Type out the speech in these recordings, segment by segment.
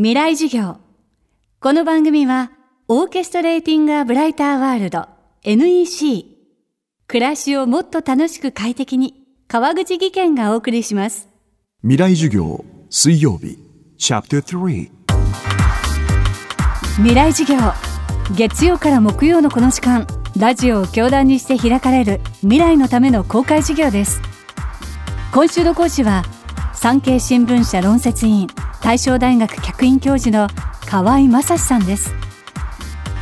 未来授業。この番組はオーケストレーティング・ア・ブライター・ワールド NEC 暮らしをもっと楽しく快適に川口義賢がお送りします。未来授業水曜日。チャプター3未来授業。月曜から木曜のこの時間ラジオを教壇にして開かれる未来のための公開授業です。今週の講師は産経新聞社論説委員大正大学客員教授の河合正史さんです。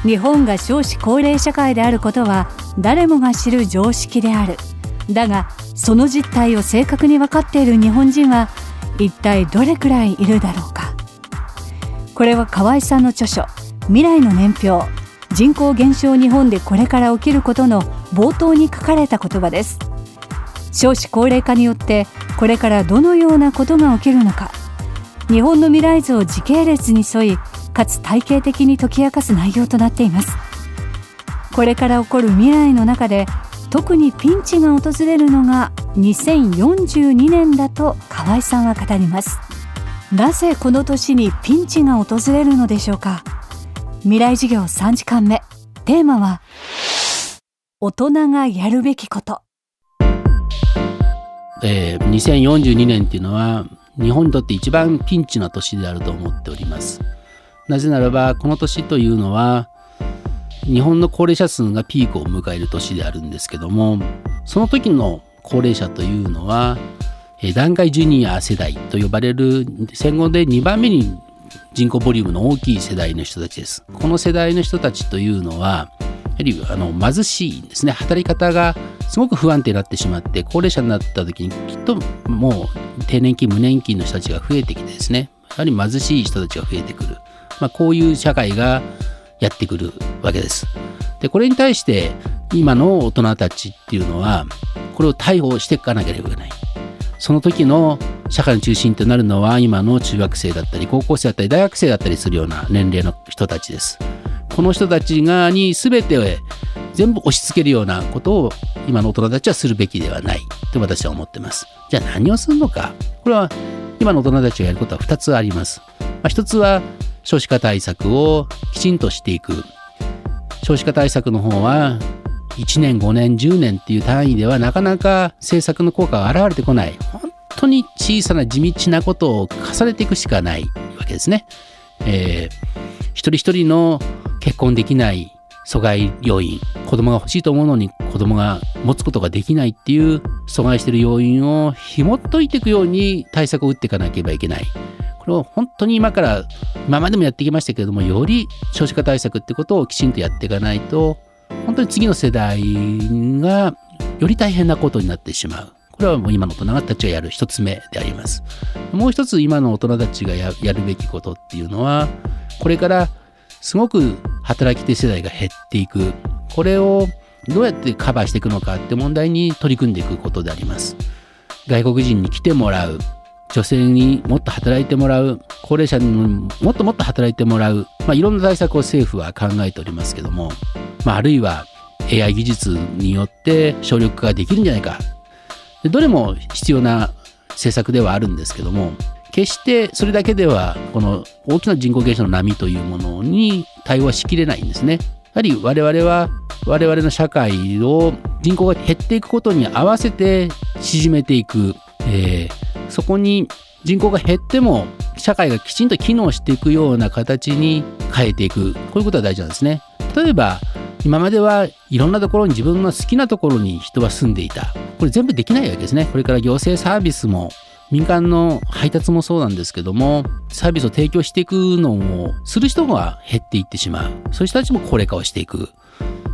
日本が少子高齢社会であることは誰もが知る常識である。だがその実態を正確に分かっている日本人は一体どれくらいいるだろうか。これは河合さんの著書未来の年表人口減少日本でこれから起きることの冒頭に書かれた言葉です。少子高齢化によってこれからどのようなことが起きるのか。日本の未来図を時系列に沿いかつ体系的に解き明かす内容となっています。これから起こる未来の中で特にピンチが訪れるのが2042年だと河合さんは語ります。なぜこの年にピンチが訪れるのでしょうか。未来授業3時間目。テーマは大人がやるべきこと。えー、2042年っていうのは日本にとって一番ピンチな年であると思っておりますなぜならばこの年というのは日本の高齢者数がピークを迎える年であるんですけどもその時の高齢者というのは団塊ジュニア世代と呼ばれる戦後で2番目に人口ボリュームの大きい世代の人たちです。この世代の人たちというのはやはりあの貧しいんですね働き方がすごく不安定になってしまって高齢者になった時にきっともう低年金無年金の人たちが増えてきてですねやはり貧しい人たちが増えてくる、まあ、こういう社会がやってくるわけです。でこれに対して今の大人たちっていうのはこれを対応していかなければいけない。その時の社会の中心となるのは今の中学生だったり高校生だったり大学生だったりするような年齢の人たちです。この人たちがに全てを全部押し付けるようなことを今の大人たちはするべきではないと私は思ってます。じゃあ何をするのかこれは今の大人たちがやることは2つあります。まあ、1つは少子化対策をきちんとしていく。少子化対策の方は1年5年10年っていう単位ではなかなか政策の効果が現れてこない本当に小さな地道なことを重ねていくしかないわけですね。えー、一人一人の結婚できない阻害要因子供が欲しいと思うのに子供が持つことができないっていう阻害している要因を紐解いていくように対策を打っていかなければいけない。これを本当に今から今までもやってきましたけれどもより少子化対策ってことをきちんとやっていかないと本当に次の世代がより大変なことになってしまう。これはもう今の大人たちがやる一つ目であります。もう一つ今の大人たちがやるべきことっていうのは、これからすごく働き手世代が減っていく。これをどうやってカバーしていくのかって問題に取り組んでいくことであります。外国人に来てもらう。女性にもっと働いてもらう。高齢者にもっともっと働いてもらう。まあ、いろんな対策を政府は考えておりますけども、まあ、あるいは AI 技術によって省力化ができるんじゃないかでどれも必要な政策ではあるんですけども決してそれだけではこの大きな人口減少の波というものに対応しきれないんですね。やはり我々は我々の社会を人口が減っていくことに合わせて縮めていく、えー、そこに人口が減っても社会がきちんと機能していくような形に変えていくこういうことが大事なんですね。例えば今まではいろんなところに自分の好きなところに人は住んでいたこれ全部できないわけですねこれから行政サービスも民間の配達もそうなんですけどもサービスを提供していくのをする人が減っていってしまう。そういう人たちも高齢化をしていく。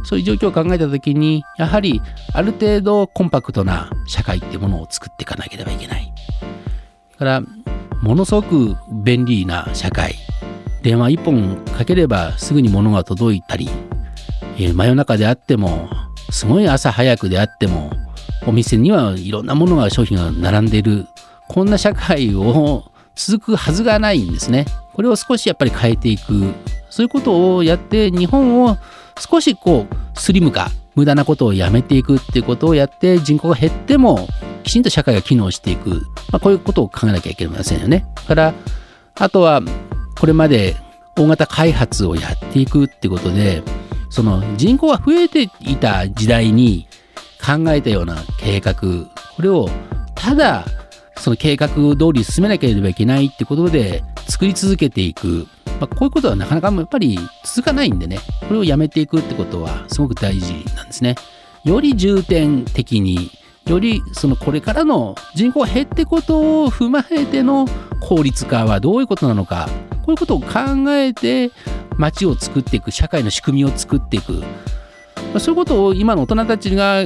そういう状況を考えた時にやはりある程度コンパクトな社会っていうものを作っていかなければいけない。だからものすごく便利な社会。電話1本かければすぐに物が届いたり、えー、真夜中であってもすごい朝早くであってもお店にはいろんなものが商品が並んでいる。こんな社会を続くはずがないんですね。これを少しやっぱり変えていくそういうことをやって日本を少しこうスリム化無駄なことをやめていくっていうことをやって人口が減ってもきちんと社会が機能していく、まあ、こういうことを考えなきゃいけませんよね。だからあとはこれまで大型開発をやっていくってことでその人口が増えていた時代に考えたような計画これをただその計画通り進めなければいけないってことで作り続けていく、まあ、こういうことはなかなかやっぱり続かないんでね。これをやめていくってことはすごく大事なんですね。より重点的によりそのこれからの人口が減ってことを踏まえての効率化はどういうことなのか。こういうことを考えて街を作っていく社会の仕組みを作っていく、まあ、そういうことを今の大人たちが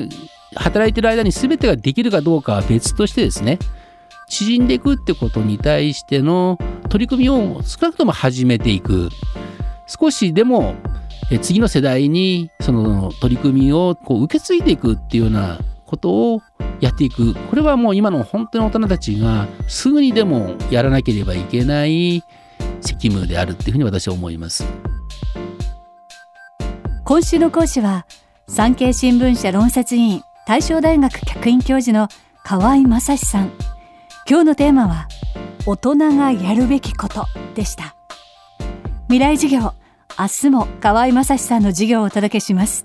働いてる間に全てができるかどうかは別としてですね。縮んでいくってことに対しての取り組みを少なくとも始めていく。少しでも次の世代にその取り組みをこう受け継いでいくっていうようなことをやっていく。これはもう今の本当に大人たちがすぐにでもやらなければいけない責務であるっていうふうに私は思います。今週の講師は産経新聞社論説委員大正大学客員教授の河合正史さん。今日のテーマは大人がやるべきことでした。未来授業明日も河合正史さんの授業をお届けします。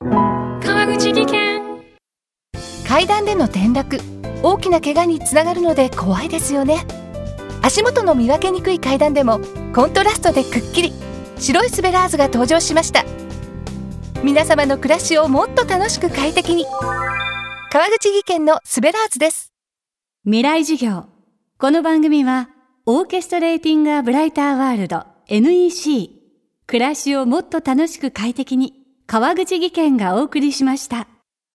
川口技研。階段での転落。大きな怪我につながるので怖いですよね。足元の見分けにくい階段でもコントラストでくっきり。白いスベラーズが登場しました。皆様の暮らしをもっと楽しく快適に。川口技研のスベラーズです未来授業この番組はオーケストレーティングアブライターワールド NEC 暮らしをもっと楽しく快適に川口技研がお送りしました。